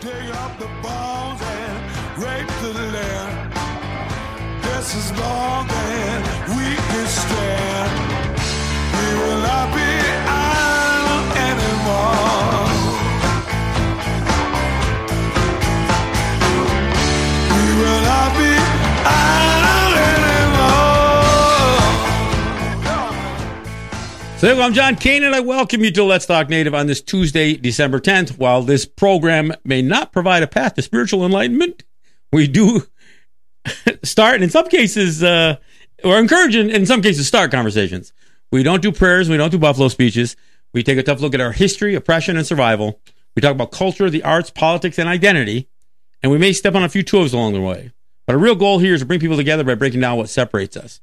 dig up the bones and rape the land. This is more than we can stand. So I'm John Kane, and I welcome you to Let's Talk Native on this Tuesday, December 10th. While this program may not provide a path to spiritual enlightenment, we do start, and in some cases, uh, or encourage, and in some cases, start conversations. We don't do prayers, we don't do buffalo speeches. We take a tough look at our history, oppression, and survival. We talk about culture, the arts, politics, and identity, and we may step on a few toes along the way. But our real goal here is to bring people together by breaking down what separates us.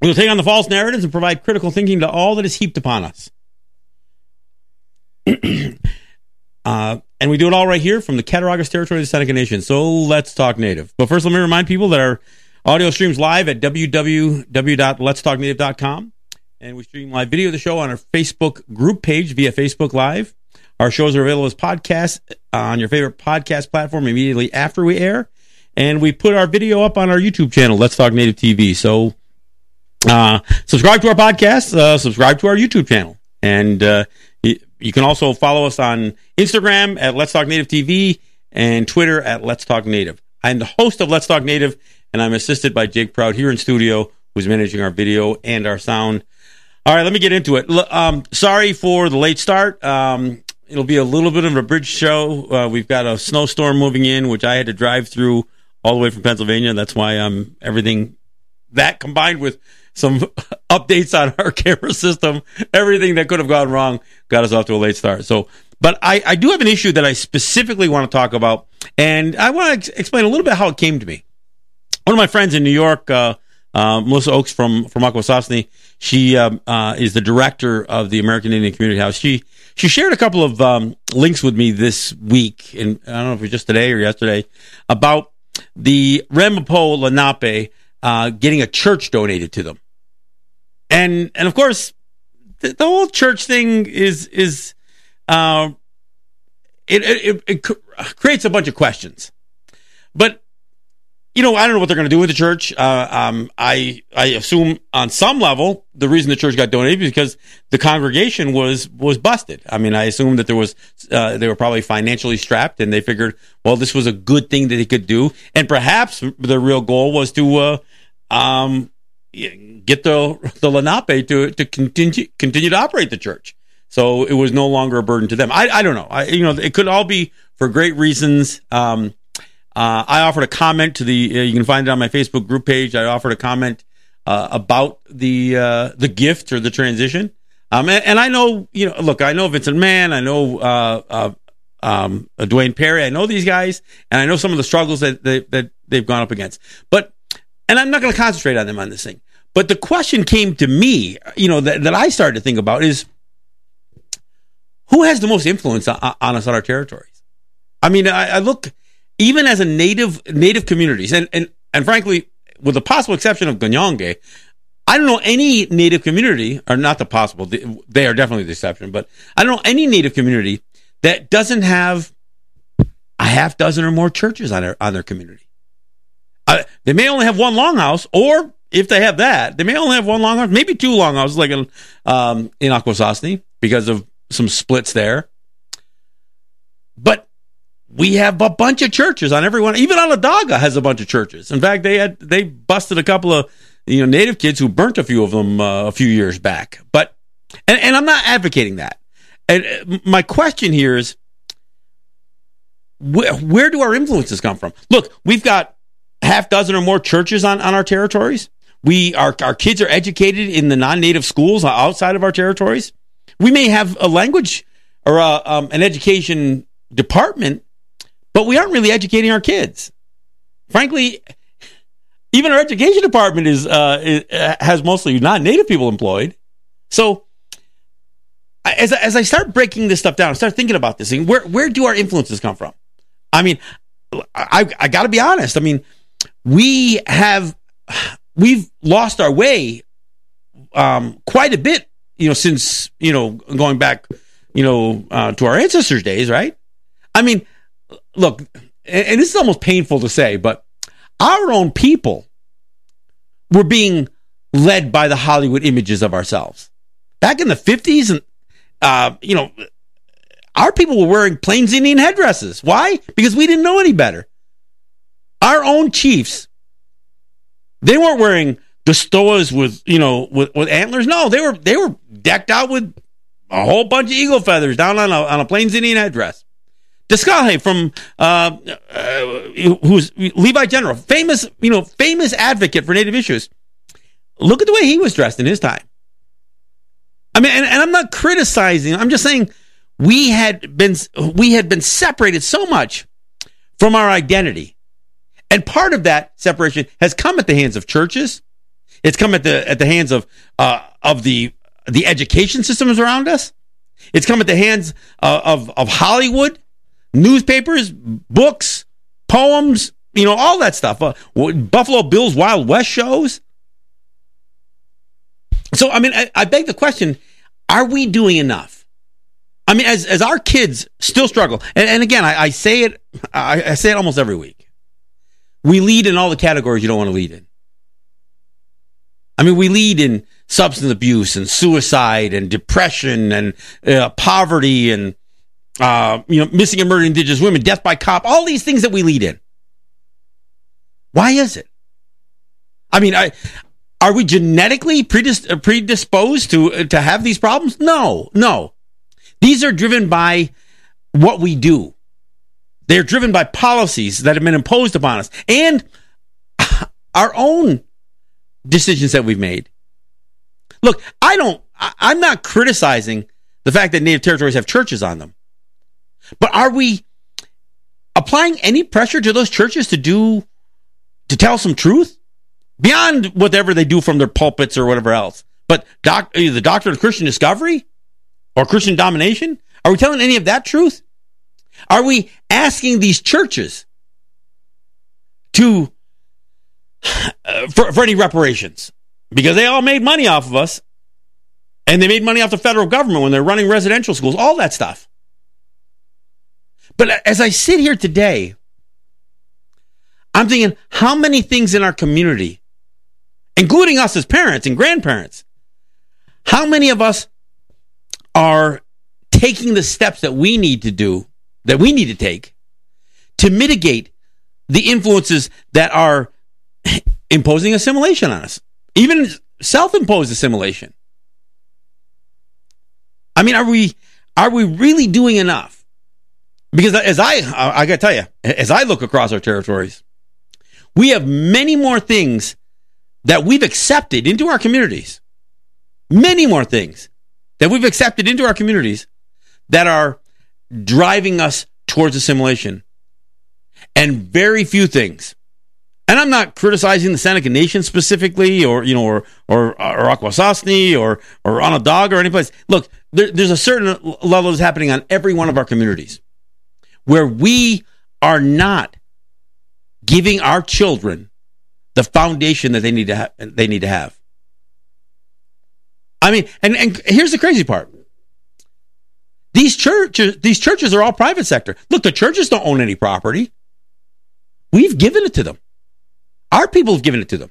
We will take on the false narratives and provide critical thinking to all that is heaped upon us. uh, and we do it all right here from the Cattaraugus territory of the Seneca Nation. So let's talk native. But first, let me remind people that our audio streams live at www.letstalknative.com. And we stream live video of the show on our Facebook group page via Facebook Live. Our shows are available as podcasts on your favorite podcast platform immediately after we air. And we put our video up on our YouTube channel, Let's Talk Native TV. So uh, subscribe to our podcast, uh, subscribe to our YouTube channel. And uh, you, you can also follow us on Instagram at Let's Talk Native TV and Twitter at Let's Talk Native. I'm the host of Let's Talk Native, and I'm assisted by Jake Proud here in studio, who's managing our video and our sound. All right, let me get into it. L- Um, sorry for the late start. Um, it'll be a little bit of a bridge show. Uh, we've got a snowstorm moving in, which I had to drive through all the way from Pennsylvania. That's why I'm everything that combined with some updates on our camera system, everything that could have gone wrong got us off to a late start. So, but I, I do have an issue that I specifically want to talk about, and I want to ex- explain a little bit how it came to me. One of my friends in New York, uh, uh, Melissa Oaks from from Akwesasne, she um, uh, is the director of the American Indian Community House. She she shared a couple of um, links with me this week, and I don't know if it was just today or yesterday, about the Ramapough Lenape uh, getting a church donated to them, and and of course, the, the whole church thing is is uh, it, it it creates a bunch of questions, but you know, I don't know what they're going to do with the church. Uh, um, I I assume on some level the reason the church got donated is because the congregation was was busted. I mean, I assume that there was uh, they were probably financially strapped, and they figured, well, this was a good thing that they could do, and perhaps the real goal was to uh, um, get the the Lenape to to continue continue to operate the church. So it was no longer a burden to them. I I don't know. I you know it could all be for great reasons. Um, uh, I offered a comment to the. Uh, you can find it on my Facebook group page. I offered a comment uh, about the uh, the gift or the transition. Um, and, and I know, you know, look, I know Vincent Mann. I know uh, uh, um, Dwaine Perry. I know these guys, and I know some of the struggles that they, that they've gone up against. But and I'm not going to concentrate on them on this thing. But the question came to me, you know, that, that I started to think about is who has the most influence on, on us on our territories? I mean, I, I look even as a native native communities, and and and frankly, with the possible exception of Ganienkeh, I don't know any native community, or not the possible, they are definitely the exception, but I don't know any native community that doesn't have a half dozen or more churches on their on their community. They may only have one longhouse, or if they have that, they may only have one longhouse, maybe two longhouses, like in um, in Akwesasne, because of some splits there. But we have a bunch of churches on everyone. Even Onondaga has a bunch of churches. In fact, they had they busted a couple of you know native kids who burnt a few of them uh, a few years back. But and, and I'm not advocating that. And uh, my question here is, where do our influences come from? Look, we've got half dozen or more churches on, on our territories. We our our kids are educated in the non-native schools outside of our territories. We may have a language or a, um, an education department, but we aren't really educating our kids. Frankly, even our education department is, uh, is has mostly non-native people employed. So as as I start breaking this stuff down, I start thinking about this thing. Where where do our influences come from? I mean, I I got to be honest. I mean, we have we've lost our way um, quite a bit. You know, since you know going back, you know, uh, to our ancestors' days, right? I mean, look, and, and this is almost painful to say, but our own people were being led by the Hollywood images of ourselves. Back in the 50s, and, uh, you know, our people were wearing Plains Indian headdresses. Why? Because we didn't know any better. Our own chiefs, they weren't wearing the stoas with, you know, with, with antlers. No, they were, they were decked out with a whole bunch of eagle feathers down on a, on a Plains Indian headdress. Deskaheh from uh, uh, who's Levi General, famous you know famous advocate for Native issues. Look at the way he was dressed in his time. I mean, and, and I'm not criticizing. I'm just saying we had been we had been separated so much from our identity, and part of that separation has come at the hands of churches. It's come at the at the hands of uh, of the the education systems around us. It's come at the hands uh, of of Hollywood newspapers, books, poems, you know, all that stuff. Uh, Buffalo Bill's Wild West shows. So, I mean, I, I beg the question are we doing enough? I mean, as, as our kids still struggle, and, and again, I, I say it, I, I say it almost every week. We lead in all the categories you don't want to lead in. I mean, we lead in substance abuse and suicide and depression and uh, poverty and uh, you know, missing and murdered indigenous women, death by cop, all these things that we lead in. Why is it? I mean, I, are we genetically uh, predisposed to uh, to have these problems? No, no. These are driven by what we do. They're driven by policies that have been imposed upon us and our own decisions that we've made. Look, I don't. I'm not criticizing the fact that native territories have churches on them. But are we applying any pressure to those churches to do, to tell some truth beyond whatever they do from their pulpits or whatever else? But doc, the doctrine of Christian discovery or Christian domination? Are we telling any of that truth? Are we asking these churches to, uh, for, for any reparations? Because they all made money off of us and they made money off the federal government when they're running residential schools, all that stuff. But as I sit here today, I'm thinking how many things in our community, including us as parents and grandparents, how many of us are taking the steps that we need to do, that we need to take to mitigate the influences that are imposing assimilation on us, even self imposed assimilation? I mean, are we, are we really doing enough? Because as I, I got to tell you, as I look across our territories, we have many more things that we've accepted into our communities. Many more things that we've accepted into our communities that are driving us towards assimilation. And very few things. And I'm not criticizing the Seneca Nation specifically, or you know, or or, or Akwesasne, or or Onondaga, or any place. Look, there, there's a certain level that's happening on every one of our communities where we are not giving our children the foundation that they need to have they need to have. I mean, and, and here's the crazy part. These churches, these churches are all private sector. Look, the churches don't own any property. We've given it to them. Our people have given it to them.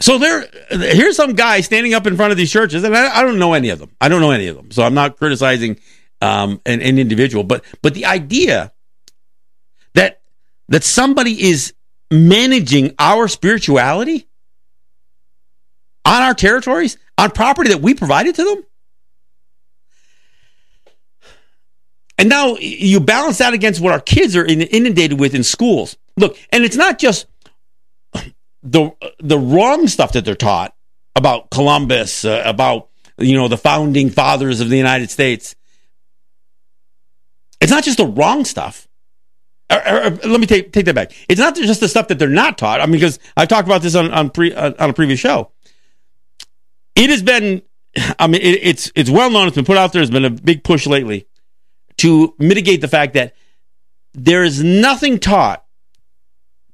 So there, here's some guy standing up in front of these churches, and I, I, don't know any of them. I don't know any of them, so I'm not criticizing um, an, an individual. But but the idea that that somebody is managing our spirituality on our territories, on property that we provided to them. And now you balance that against what our kids are inundated with in schools. Look, and it's not just the the wrong stuff that they're taught about Columbus, uh, about you know the founding fathers of the United States. It's not just the wrong stuff. Or, or, or, let me take take that back. It's not just the stuff that they're not taught. I mean, because I've talked about this on on, pre, on a previous show. It has been, I mean, it, it's it's well known. It's been put out there. There's been a big push lately to mitigate the fact that there is nothing taught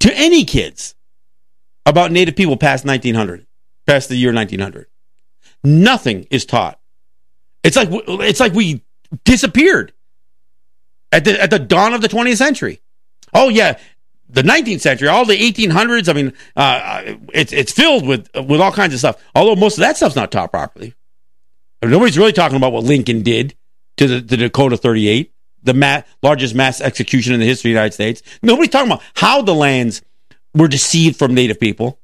to any kids about Native people past 1900, past the year 1900. Nothing is taught. It's like it's like we disappeared at the at the dawn of the 20th century. Oh yeah, the 19th century, all the 1800s. I mean, uh, it's it's filled with with all kinds of stuff. Although most of that stuff's not taught properly. I mean, nobody's really talking about what Lincoln did to the, the Dakota 38, the ma- largest mass execution in the history of the United States. Nobody's talking about how the lands were deceived from Native people.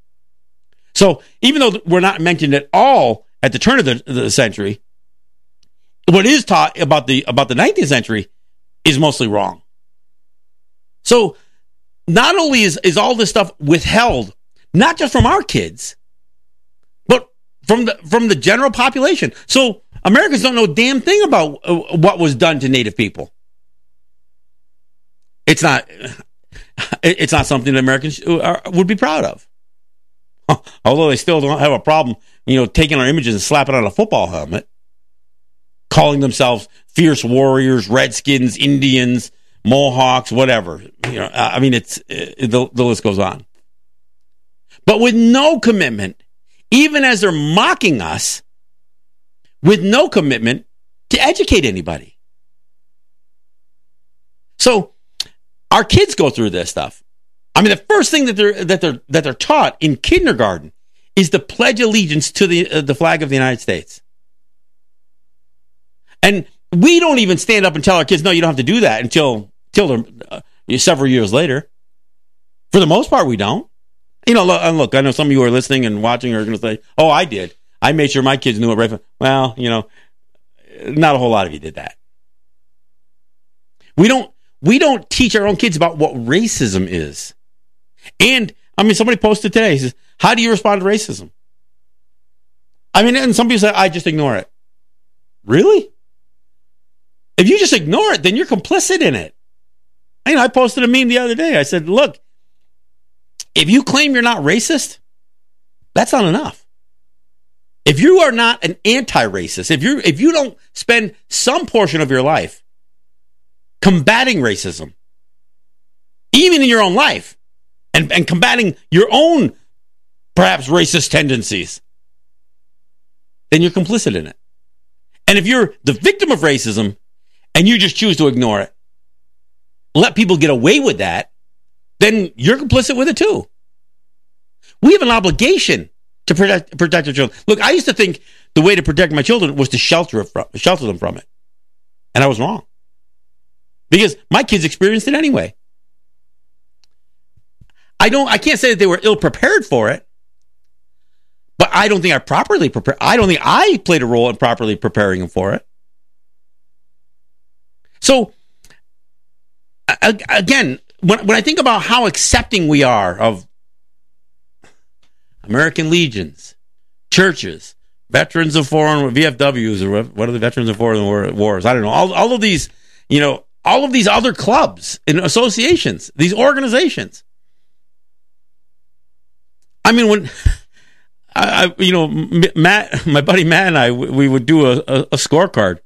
So even though we're not mentioned at all at the turn of the, the century, what is taught about the about the 19th century is mostly wrong. So not only is, is all this stuff withheld, not just from our kids, but from the from the general population. So Americans don't know damn thing about uh, what was done to Native people. It's not it's not something that Americans uh, would be proud of. Although they still don't have a problem, you know, taking our images and slapping on a football helmet, calling themselves fierce warriors, redskins, Indians, Mohawks, whatever. You know, I mean, it's the, the list goes on. But with no commitment, even as they're mocking us, with no commitment to educate anybody. So our kids go through this stuff. I mean, the first thing that they're that they're that they're taught in kindergarten is to pledge allegiance to the uh, the flag of the United States. And we don't even stand up and tell our kids, "No, you don't have to do that," until until uh, several years later. For the most part, we don't. You know, look, look, I know some of you are listening and watching are going to say, "Oh, I did. I made sure my kids knew it right." From, well, you know, not a whole lot of you did that. We don't we don't teach our own kids about what racism is. And I mean, somebody posted today, He says, How do you respond to racism? I mean, and some people say, I just ignore it. Really? If you just ignore it, then you're complicit in it. I, know, I posted a meme the other day. I said, Look, if you claim you're not racist, that's not enough. If you are not an anti-racist, if you if you don't spend some portion of your life combating racism, even in your own life, and, and combating your own perhaps racist tendencies, then you're complicit in it. And if you're the victim of racism and you just choose to ignore it, let people get away with that, then you're complicit with it too. We have an obligation to protect protect our children. Look, I used to think the way to protect my children was to shelter from, shelter them from it, and I was wrong because my kids experienced it anyway. I don't. I can't say that they were ill prepared for it, but I don't think I properly prepared. I don't think I played a role in properly preparing them for it. So, again, when when I think about how accepting we are of American legions, churches, veterans of foreign VFWs, or what are the veterans of foreign wars? I don't know. All all of these, you know, all of these other clubs and associations, these organizations I mean, when I, I, you know, Matt, my buddy Matt and I, we would do a, a, a scorecard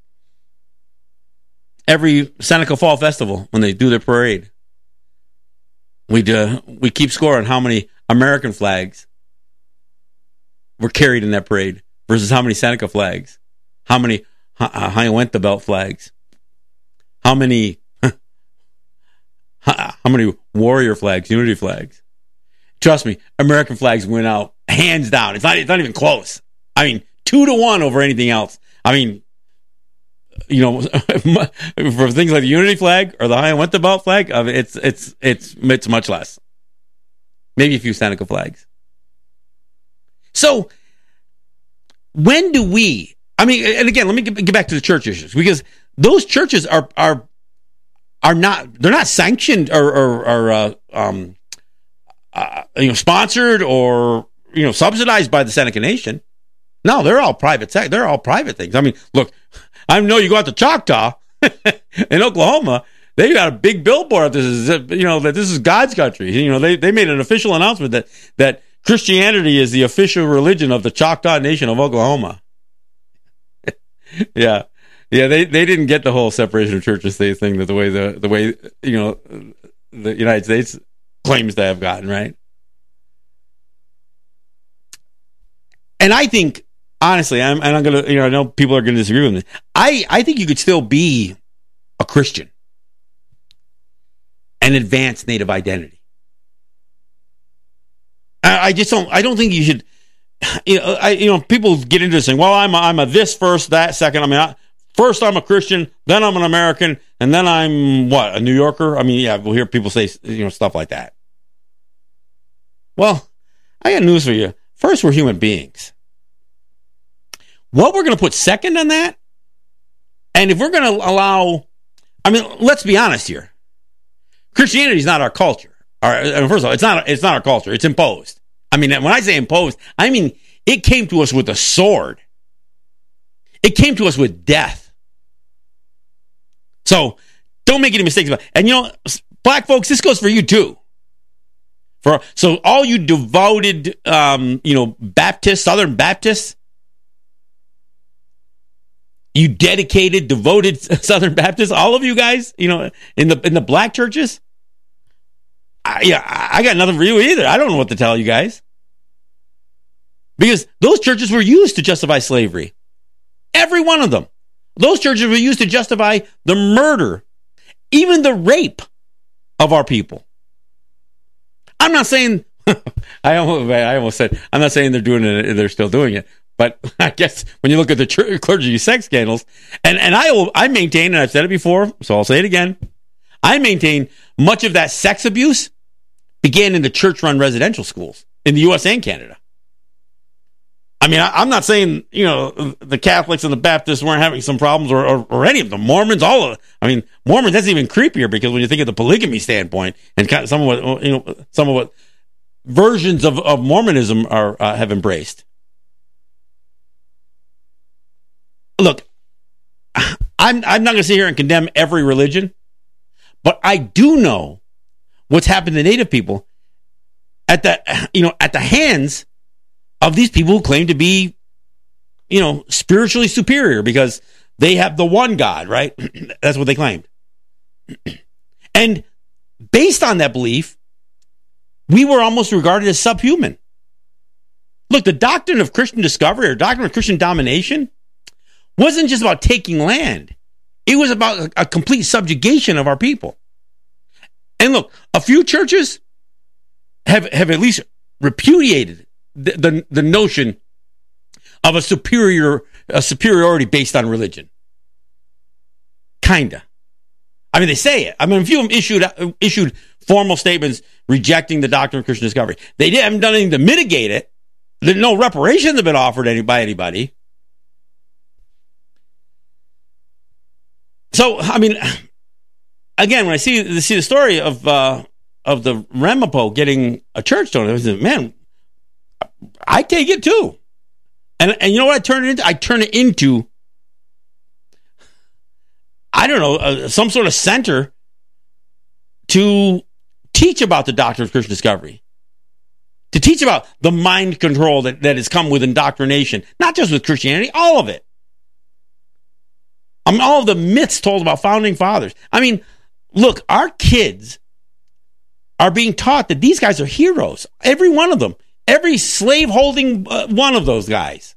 every Seneca Fall Festival when they do their parade. We'd uh, we keep score on how many American flags were carried in that parade versus how many Seneca flags, how many Hiawatha uh, Belt flags, how many how many warrior flags, unity flags. Trust me, American flags went out hands down. It's not. It's not even close. I mean, two to one over anything else. I mean, you know, for things like the unity flag or the Hiawatha Belt flag, uh, it's it's it's it's much less. Maybe a few Seneca flags. So, when do we? I mean, and again, let me get, back to the church issues because those churches are are are not they're not sanctioned or or, or uh, um, uh, you know, sponsored or you know subsidized by the Seneca Nation. No, they're all private. They're all private things. I mean, look, I know you go out to Choctaw in Oklahoma. They got a big billboard. This is you know that this is God's country. You know they they made an official announcement that that Christianity is the official religion of the Choctaw Nation of Oklahoma. yeah, yeah. They they didn't get the whole separation of church and state thing that the way the the way you know the United States claims to have gotten, right? And I think, honestly, I'm, and I'm to, you know, I know people are to disagree with me. I, I think you could still be a Christian. and advance Native identity. I, I just don't. I don't think you should. You know, I, you know, people get into this saying, "Well, I'm a, I'm a this first, that second. I mean, I, first I'm a Christian, then I'm an American, and then I'm what a New Yorker. I mean, yeah, we'll hear people say you know stuff like that. Well, I got news for you. First, we're human beings. What we're going to put second on that, and if we're going to allow, I mean, let's be honest here. Christianity is not our culture. Right, first of all, it's not it's not our culture. It's imposed. I mean, when I say imposed, I mean it came to us with a sword. It came to us with death. So don't make any mistakes about. It. And you know, black folks, this goes for you too. For so all you devoted, um, you know, Baptists, Southern Baptists, you dedicated, devoted Southern Baptists, all of you guys, you know, in the in the black churches. I, yeah, I got nothing for you either. I don't know what to tell you guys because those churches were used to justify slavery. Every one of them. Those churches were used to justify the murder, even the rape of our people. I'm not saying I almost, I almost said I'm not saying they're doing it. They're still doing it, but I guess when you look at the church, clergy sex scandals, and and I I maintain, and I've said it before, so I'll say it again. I maintain much of that sex abuse began in the church-run residential schools in the U.S. and Canada. I mean, I, am not saying you know the Catholics and the Baptists weren't having some problems, or, or, or any of them. Mormons, all of. I mean, Mormons. That's even creepier because when you think of the polygamy standpoint and kind of some of what you know, some of what versions of, of Mormonism are uh, have embraced. Look, I'm I'm not going to sit here and condemn every religion, but I do know what's happened to Native people at the you know at the hands of these people who claim to be, you know, spiritually superior because they have the one God, right? That's what they claimed. and based on that belief, we were almost regarded as subhuman. Look, the doctrine of Christian discovery or doctrine of Christian domination wasn't just about taking land. It was about a, a complete subjugation of our people. And look, a few churches have, have at least repudiated the, the, the notion of a superior a superiority based on religion. Kinda. I mean, they say it. I mean, a few of them issued uh, issued formal statements rejecting the doctrine of Christian discovery. They didn't, haven't done anything to mitigate it. There's no reparations have been offered any, by anybody. So, I mean, again, when I see see the story of uh, of the Ramapough getting a church donation, man, I take it too. And and you know what I turn it into? I turn it into I don't know, uh, some sort of center to teach about the doctrine of Christian discovery. To teach about the mind control that, that has come with indoctrination, not just with Christianity, all of it. I mean, all of the myths told about founding fathers. I mean, look, our kids are being taught that these guys are heroes. Every one of them. Every slave holding uh, one of those guys.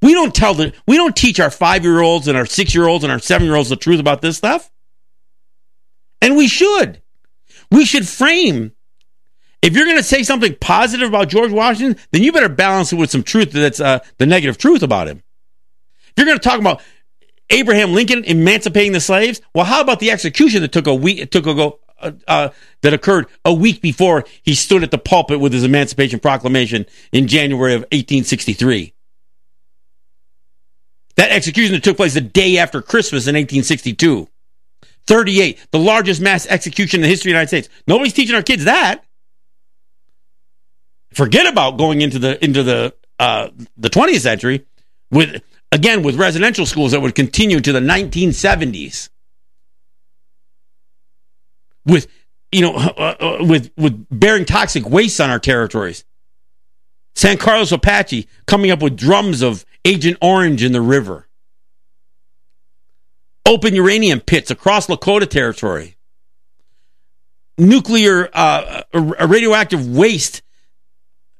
We don't tell the we don't teach our 5-year-olds and our 6-year-olds and our 7-year-olds the truth about this stuff. And we should. We should frame if you're going to say something positive about George Washington, then you better balance it with some truth that's uh, the negative truth about him. If you're going to talk about Abraham Lincoln emancipating the slaves, well, how about the execution that took a week? Took a, uh, uh, that occurred a week before he stood at the pulpit with his Emancipation Proclamation in January of 1863. That execution that took place the day after Christmas in 1862. 38, the largest mass execution in the history of the United States. Nobody's teaching our kids that. Forget about going into the into the uh, the 20th century with again with residential schools that would continue to the 1970s with you know uh, uh, with with bearing toxic waste on our territories. San Carlos Apache coming up with drums of Agent Orange in the river. Open uranium pits across Lakota territory. Nuclear uh, uh radioactive waste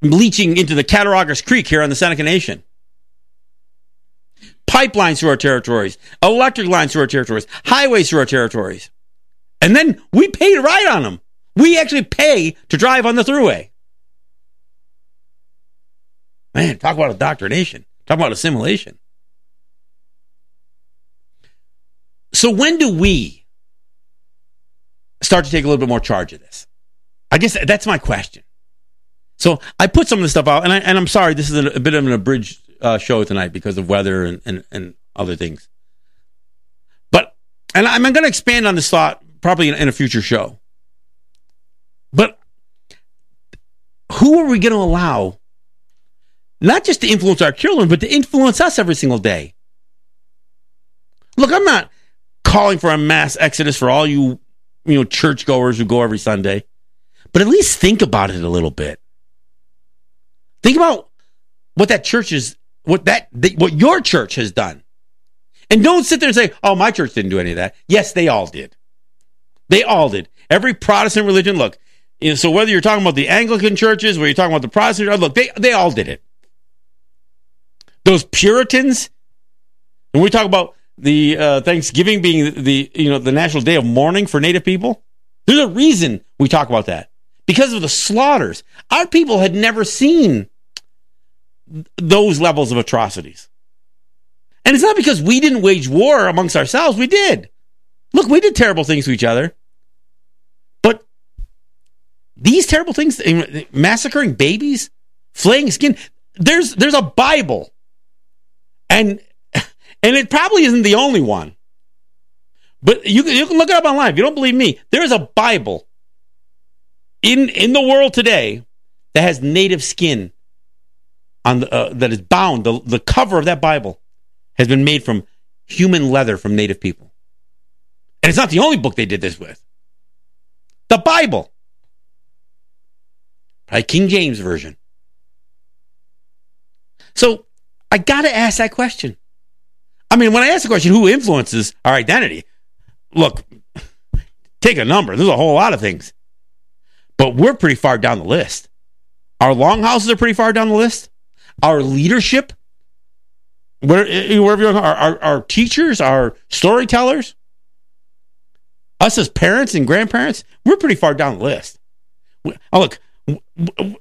leaching into the Cattaraugus Creek here on the Seneca Nation. Pipelines through our territories, electric lines through our territories, highways through our territories. And then we pay to ride on them. We actually pay to drive on the Thruway. Man, talk about indoctrination. Talk about assimilation. So when do we start to take a little bit more charge of this? I guess that's my question. So I put some of the stuff out, and, I, and I'm sorry, this is a, a bit of an abridged uh, show tonight because of weather and, and, and other things. But, and I'm going to expand on this thought probably in, in a future show. But who are we going to allow not just to influence our children, but to influence us every single day? Look, I'm not calling for a mass exodus for all you, you know, churchgoers who go every Sunday, but at least think about it a little bit. Think about what that church is, what that, what your church has done. And don't sit there and say, oh, my church didn't do any of that. Yes, they all did. They all did. Every Protestant religion, look, you know, so whether you're talking about the Anglican churches, whether you're talking about the Protestant, look, they, they all did it. Those Puritans, and we talk about the uh, Thanksgiving being the you know the national day of mourning for Native people. There's a reason we talk about that because of the slaughters. Our people had never seen those levels of atrocities. And it's not because we didn't wage war amongst ourselves. We did. Look, we did terrible things to each other. But these terrible things, eh, massacring babies, flaying skin, there's there's a Bible. And and it probably isn't the only one. But you, you can look it up online. If you don't believe me, there is a Bible in in the world today that has native skin on the, uh, that is bound. The, the cover of that Bible has been made from human leather from native people. And it's not the only book they did this with. The Bible. Probably King James Version. So I got to ask that question. I mean, when I ask the question, who influences our identity? Look, take a number. There's a whole lot of things. But we're pretty far down the list. Our longhouses are pretty far down the list. Our leadership, where, wherever you're, our, our, our teachers, our storytellers, us as parents and grandparents, we're pretty far down the list. Oh, look,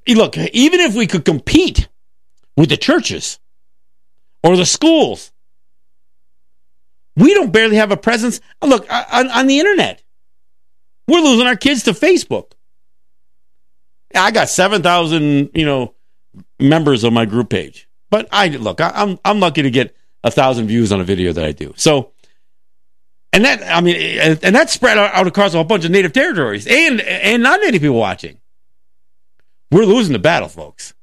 look, even if we could compete with the churches or the schools, we don't barely have a presence. Look, uh, on, on the internet, we're losing our kids to Facebook. I got 7,000, you know, members of my group page. But I look, I, I'm I'm lucky to get a thousand views on a video that I do. So, and that I mean, and that spread out across a whole bunch of native territories and and not native people watching. We're losing the battle, folks.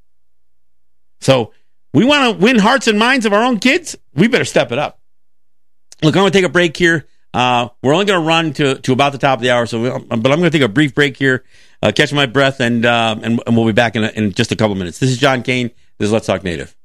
So we want to win hearts and minds of our own kids. We better step it up. Look, I'm going to take a break here. Uh, we're only going to run to, to about the top of the hour, so we, but I'm going to take a brief break here, uh, catch my breath, and, uh, and, and we'll be back in, a, in just a couple minutes. This is John Kane. This is Let's Talk Native.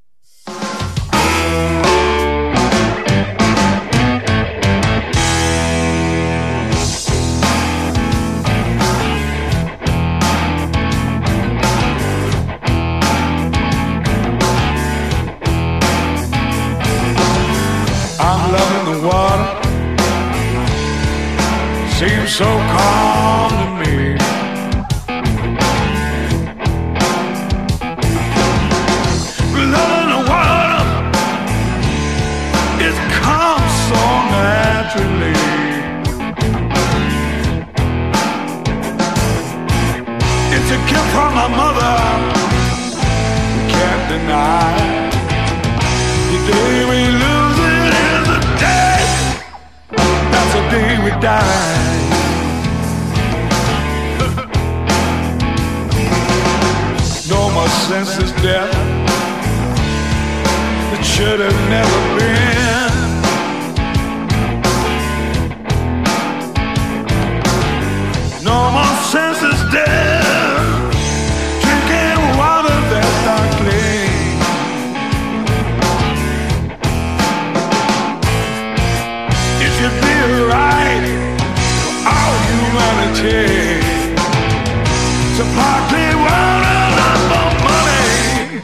Clean water, not for money,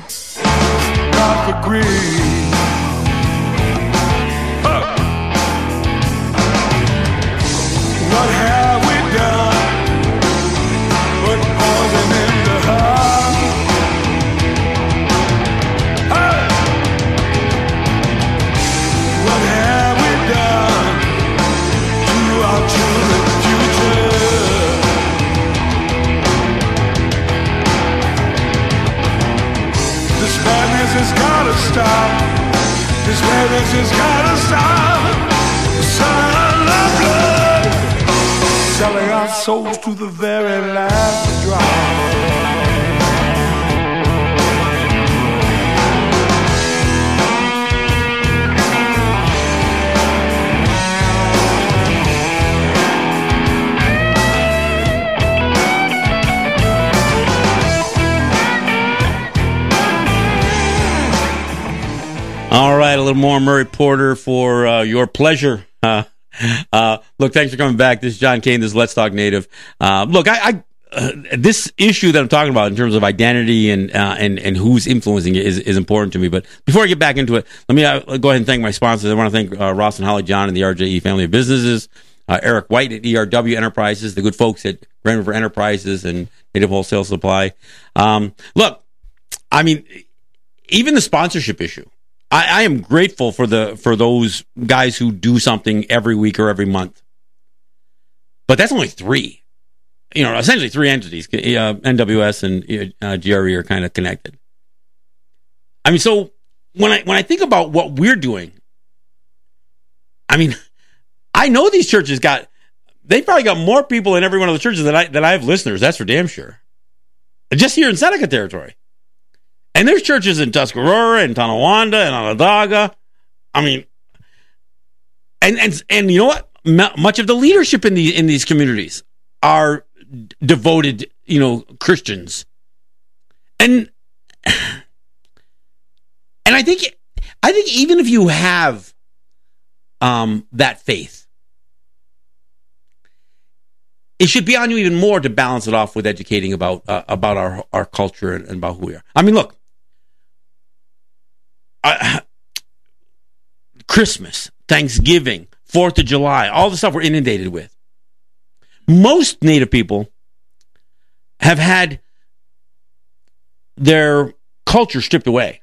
not for greed. Has gotta stop. Selling our blood, selling our souls to the very last drop. A little more Murray Porter for uh, your pleasure. Uh, uh, look, thanks for coming back. This is John Kane. This is Let's Talk Native. Uh, look, I, I uh, this issue that I'm talking about in terms of identity and uh, and and who's influencing it is, is important to me. But before I get back into it, let me uh, go ahead and thank my sponsors. I want to thank uh, Ross and Holly John and the RJE family of businesses, uh, Eric White at ERW Enterprises, the good folks at Grand River Enterprises and Native Wholesale Supply. Um, look, I mean, even the sponsorship issue. I, I am grateful for the for those guys who do something every week or every month. But that's only three. You know, essentially three entities. Uh, NWS and uh, GRE are kind of connected. I mean, so when I when I think about what we're doing, I mean, I know these churches got they probably got more people in every one of the churches that I that I have listeners. That's for damn sure. Just here in Seneca territory. And there's churches in Tuscarora and Tonawanda and Onondaga. I mean, and and and you know what? M- much of the leadership in the in these communities are d- devoted, you know, Christians. And and I think I think even if you have um that faith, it should be on you even more to balance it off with educating about uh, about our our culture and, and about who we are. I mean, look, I, Christmas, Thanksgiving, Fourth of July, all the stuff we're inundated with. Most Native people have had their culture stripped away.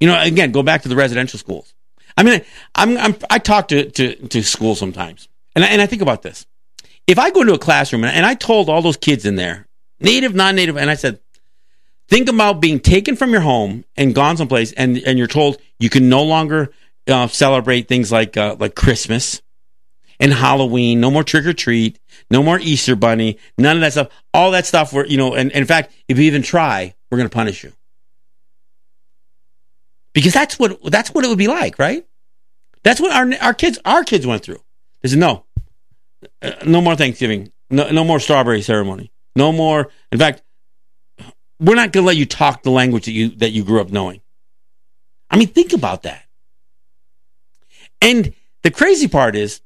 You know, again, go back to the residential schools. I mean, I'm, I'm I talk to, to, to sometimes, and I, and I think about this. If I go into a classroom and, and I told all those kids in there, native, non-native, and I said, think about being taken from your home and gone someplace, and and you're told you can no longer uh, celebrate things like uh, like Christmas and Halloween, no more trick or treat, no more Easter bunny, none of that stuff. All that stuff, where you know, and, and in fact, if you even try, we're going to punish you because that's what that's what it would be like, right? That's what our our kids our kids went through. They said no, uh, no more Thanksgiving, no, no more strawberry ceremony, no more. In fact, we're not going to let you talk the language that you that you grew up knowing. I mean, think about that. And the crazy part is,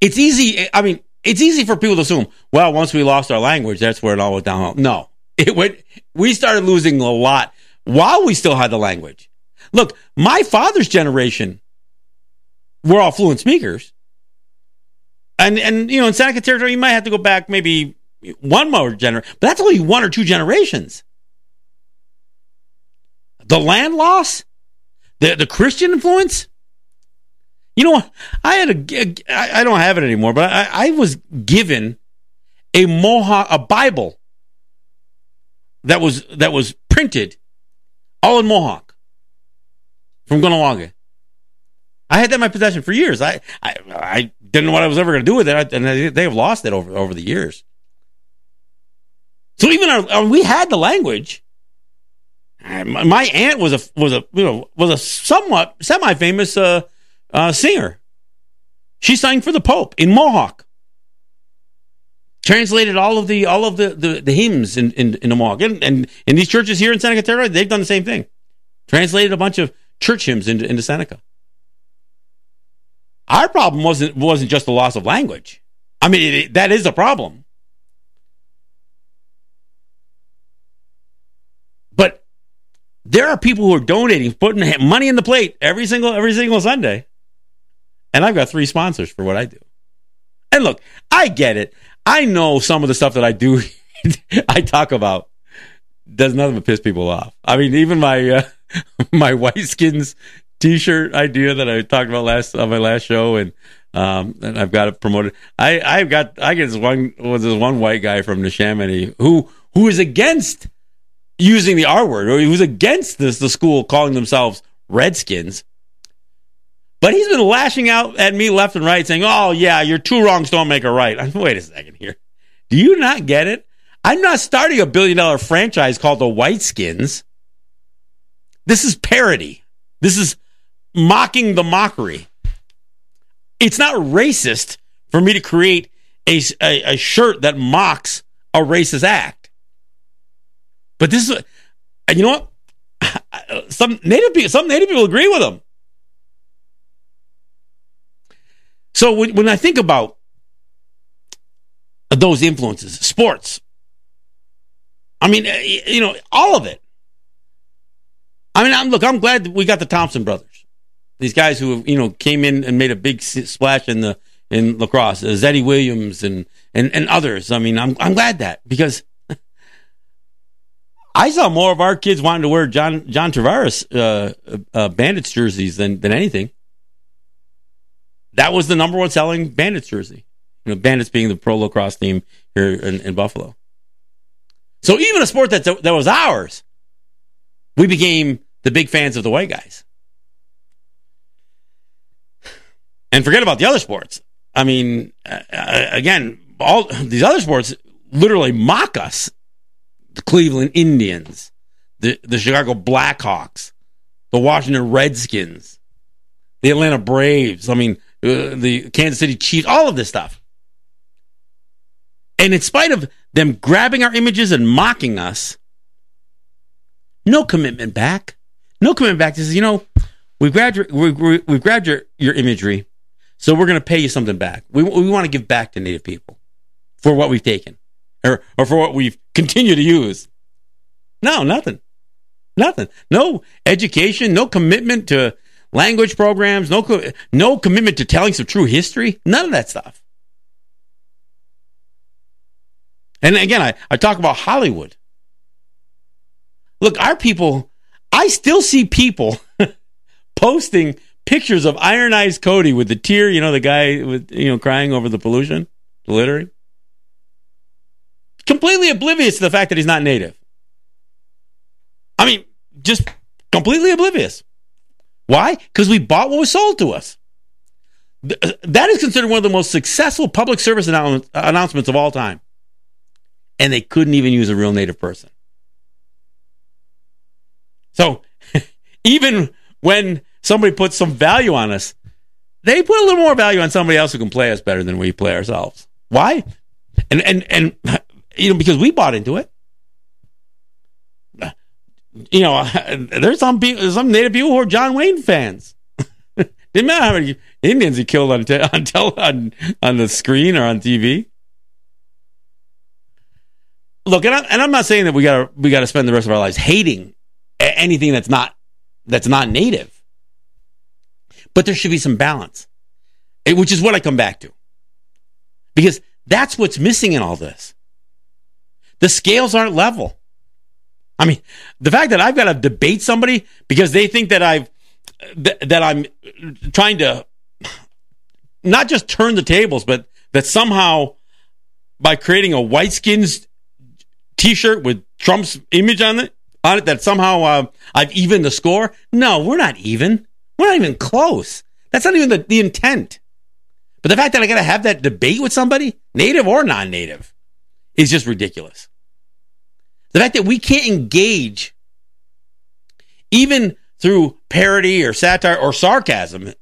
it's easy. I mean, it's easy for people to assume, well, once we lost our language, that's where it all went downhill. No, it went. We started losing a lot while we still had the language. Look, my father's generation were all fluent speakers. And and you know, in Seneca territory, you might have to go back maybe one more generation, but that's only one or two generations. The land loss, the the Christian influence. You know, I had a I don't have it anymore, but I, I was given a Mohawk a Bible that was that was printed all in Mohawk from Kahnawake. I had that in my possession for years. I I, I didn't know what I was ever going to do with it, and they have lost it over over the years. So even our, we had the language. My aunt was a was a you know was a somewhat semi famous uh, uh, singer. She sang for the Pope in Mohawk. Translated all of the all of the, the, the hymns in, in, in the Mohawk. And, and in these churches here in Seneca Territory, they've done the same thing. Translated a bunch of church hymns into, into Seneca. Our problem wasn't wasn't just the loss of language. I mean, it, it, that is a problem. But there are people who are donating, putting money in the plate every single every single Sunday, and I've got three sponsors for what I do. And look, I get it. I know some of the stuff that I do, I talk about, does nothing but piss people off. I mean, even my uh, my white skins T-shirt idea that I talked about last on my last show, and um, and I've got it promoted. I I've got I get this one was this one white guy from Neshaminy who who is against using the R word, or he was against this the school calling themselves Redskins. But he's been lashing out at me left and right, saying, "Oh yeah, your two wrongs don't make a right." I'm, Wait a second here. Do you not get it? I'm not starting a billion dollar franchise called the Whiteskins. This is parody. This is mocking the mockery. It's not racist for me to create a, a, a shirt that mocks a racist act. But this is, you know what? Some native people, some native people agree with him. So when, when I think about those influences, sports, I mean, you know, all of it. I mean, I'm, look, I'm glad we got the Thompson brothers. These guys who you know came in and made a big splash in the in lacrosse, uh, Zeddy Williams and and and others. I mean, I'm I'm glad that because I saw more of our kids wanting to wear John John Tavares uh, uh, Bandits jerseys than than anything. That was the number one selling Bandits jersey. You know, Bandits being the pro lacrosse team here in, in Buffalo. So even a sport that that was ours, we became the big fans of the white guys. And forget about the other sports. I mean, uh, again, all these other sports literally mock us. The Cleveland Indians, the, the Chicago Blackhawks, the Washington Redskins, the Atlanta Braves. I mean, uh, the Kansas City Chiefs, all of this stuff. And in spite of them grabbing our images and mocking us, no commitment back. No commitment back. This is, you know, we've grabbed your, we, we, we've grabbed your, your imagery, so we're going to pay you something back. We, we want to give back to Native people for what we've taken or, or for what we've continued to use. No, nothing. Nothing. No education, no commitment to language programs, no, no commitment to telling some true history. None of that stuff. And again, I, I talk about Hollywood. Look, our people, I still see people posting pictures of Iron Eyes Cody with the tear, you know, the guy with, you know, crying over the pollution, the littering. Completely oblivious to the fact that he's not native. I mean, just completely oblivious. Why? Because we bought what was sold to us. Uh, that is considered one of the most successful public service uh, announcements of all time. And they couldn't even use a real native person. So even when somebody puts some value on us, they put a little more value on somebody else who can play us better than we play ourselves. Why? And and and you know because we bought into it. You know, there's some people, some native people who are John Wayne fans. Didn't matter how many Indians he killed on te- on, on on the screen or on TV. Look, and I'm, and I'm not saying that we got to we got to spend the rest of our lives hating anything that's not that's not native. But there should be some balance, eh, which is what I come back to. Because that's what's missing in all this. The scales aren't level. I mean, the fact that I've got to debate somebody because they think that I've that I'm trying to not just turn the tables, but that somehow by creating a white skins t-shirt with Trump's image on it, on it that somehow uh, I've evened the score. No, we're not even. We're not even close. That's not even the, the intent. But the fact that I got to have that debate with somebody, native or non native, is just ridiculous. The fact that we can't engage, even through parody or satire or sarcasm,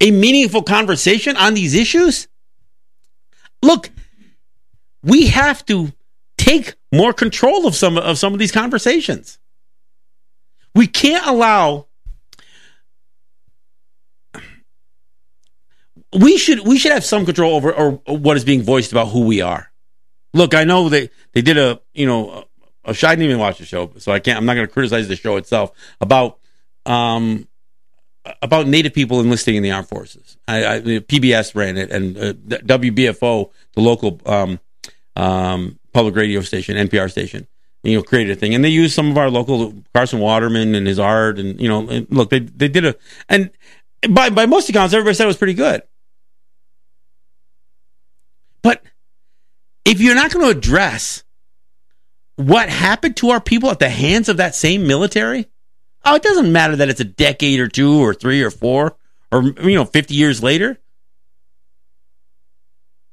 a meaningful conversation on these issues. Look, we have to take more control of some of some of these conversations. We can't allow we should we should have some control over or what is being voiced about who we are. Look, I know they they did a you know I didn't even watch the show, so I can't. I'm not going to criticize the show itself about um about Native people enlisting in the armed forces. I, I PBS ran it, and uh, WBFO, the local um, um, public radio station, NPR station, you know, created a thing, and they used some of our local Carson Waterman and his art, and you know, and look, they they did a, and by by most accounts, everybody said it was pretty good. But if you're not going to address what happened to our people at the hands of that same military? Oh, it doesn't matter that it's a decade or two or three or four or, you know, 50 years later.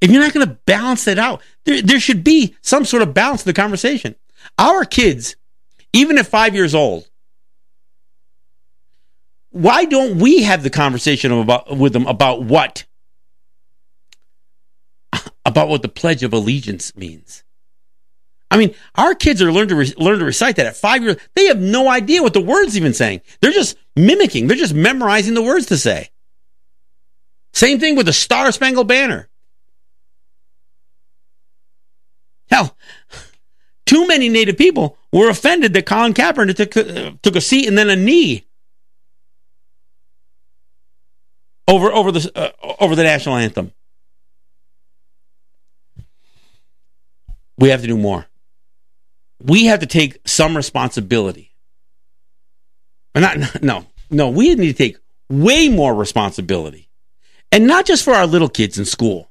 If you're not going to balance it out, there, there should be some sort of balance in the conversation. Our kids, even at five years old, why don't we have the conversation about, with them about what? About what the Pledge of Allegiance means. I mean, our kids are learn to re- learn to recite that at five years. They have no idea what the words even saying. They're just mimicking. They're just memorizing the words to say. Same thing with the Star Spangled Banner. Hell, too many Native people were offended that Colin Kaepernick took, uh, took a seat and then a knee over over the uh, over the national anthem. We have to do more. We have to take some responsibility. Not no no. We need to take way more responsibility, and not just for our little kids in school.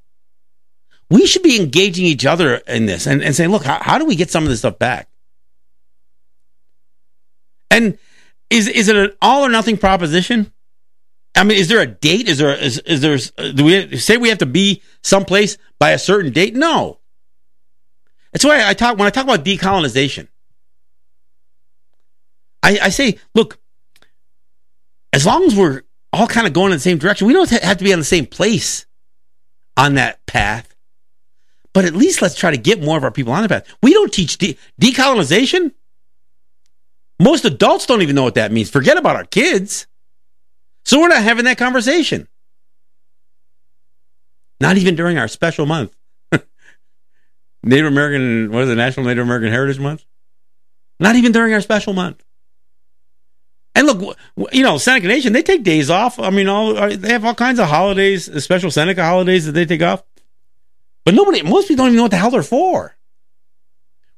We should be engaging each other in this and, and saying, look, how, how do we get some of this stuff back? And is is it an all or nothing proposition? I mean, is there a date? Is there is, is there do we say we have to be someplace by a certain date? No. That's why I talk when I talk about decolonization. I, I say, look, as long as we're all kind of going in the same direction, we don't have to be on the same place on that path. But at least let's try to get more of our people on the path. We don't teach de- decolonization. Most adults don't even know what that means. Forget about our kids. So we're not having that conversation. Not even during our special month. Native American, what is it, National Native American Heritage Month? Not even during our special month. And look, you know, Seneca Nation, they take days off. I mean, all uh, they have all kinds of holidays, uh, special Seneca holidays that they take off. But nobody, most people don't even know what the hell they're for.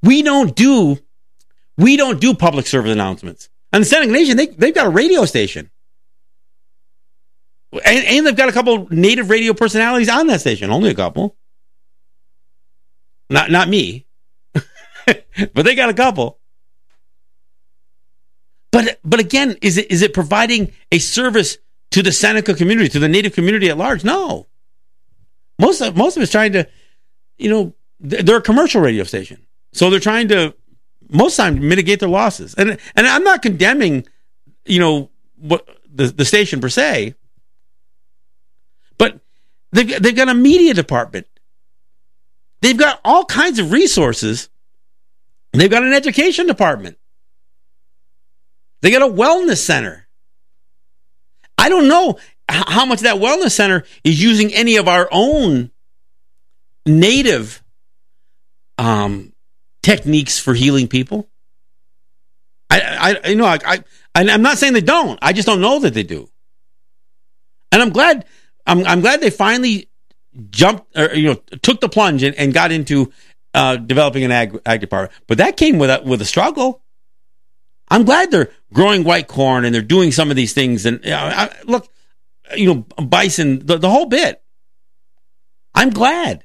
We don't do, we don't do public service announcements. And the Seneca Nation, they, they've got a radio station. And, and they've got a couple native radio personalities on that station. Only a couple. Not not me. but they got a couple. But but again, is it is it providing a service to the Seneca community, to the native community at large? No. Most of most of it's trying to, you know, they're a commercial radio station. So they're trying to most time mitigate their losses. And and I'm not condemning, you know, what the, the station per se. But they've, they've got a media department. They've got all kinds of resources. They've got an education department. They got a wellness center. I don't know how much that wellness center is using any of our own native um, techniques for healing people. I, I, you know, I, I, I'm not saying they don't. I just don't know that they do. And I'm glad I'm, I'm glad they finally jumped or you know took the plunge and, and got into uh, developing an ag, ag department. But that came with a, with a struggle. I'm glad they're growing white corn and they're doing some of these things. And know, I, look, you know, bison, the, the whole bit. I'm glad.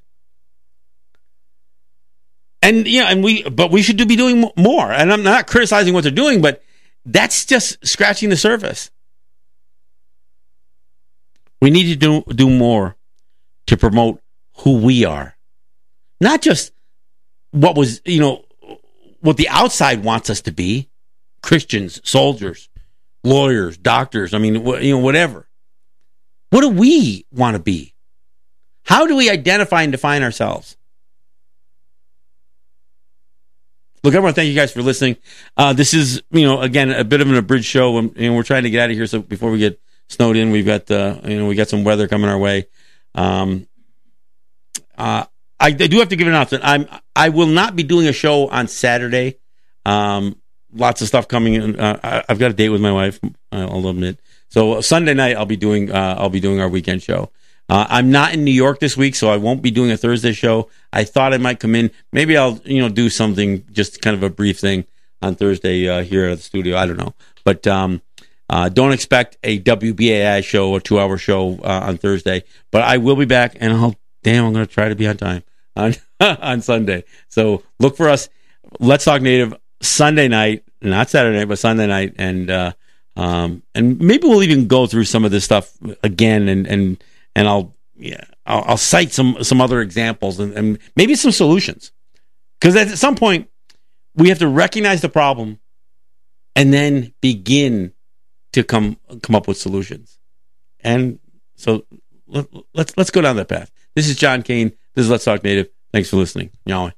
And you know, and we, but we should be doing more. And I'm not criticizing what they're doing, but that's just scratching the surface. We need to do, do more to promote who we are. Not just what was, you know, what the outside wants us to be Christians, soldiers, lawyers, doctors, I mean, you know, whatever. What do we want to be? How do we identify and define ourselves? Look, I want to thank you guys for listening. Uh, this is, you know, again, a bit of an abridged show, and, we're trying to get out of here. So before we get snowed in. We've got uh, you know we got some weather coming our way. Um, uh, I, I, do have to give it an announcement. I'm I will not be doing a show on Saturday. Um, lots of stuff coming in. Uh, I, have got a date with my wife. I'll admit. So Sunday night I'll be doing uh, I'll be doing our weekend show. Uh, I'm not in New York this week, so I won't be doing a Thursday show. I thought I might come in. Maybe I'll you know do something, just kind of a brief thing on Thursday uh, here at the studio. I don't know, but um, uh, don't expect a WBAI show, a two hour show uh, on Thursday, but I will be back and I'll, damn, I'm going to try to be on time on, on Sunday. So look for us. Let's Talk Native Sunday night, not Saturday but Sunday night, and uh, um, and maybe we'll even go through some of this stuff again, and and and I'll yeah I'll, I'll cite some some other examples and, and maybe some solutions. Because at some point we have to recognize the problem and then begin to come come up with solutions. And so let, let's let's go down that path. This is John Kane. This is Let's Talk Native. Thanks for listening. Nyaweh.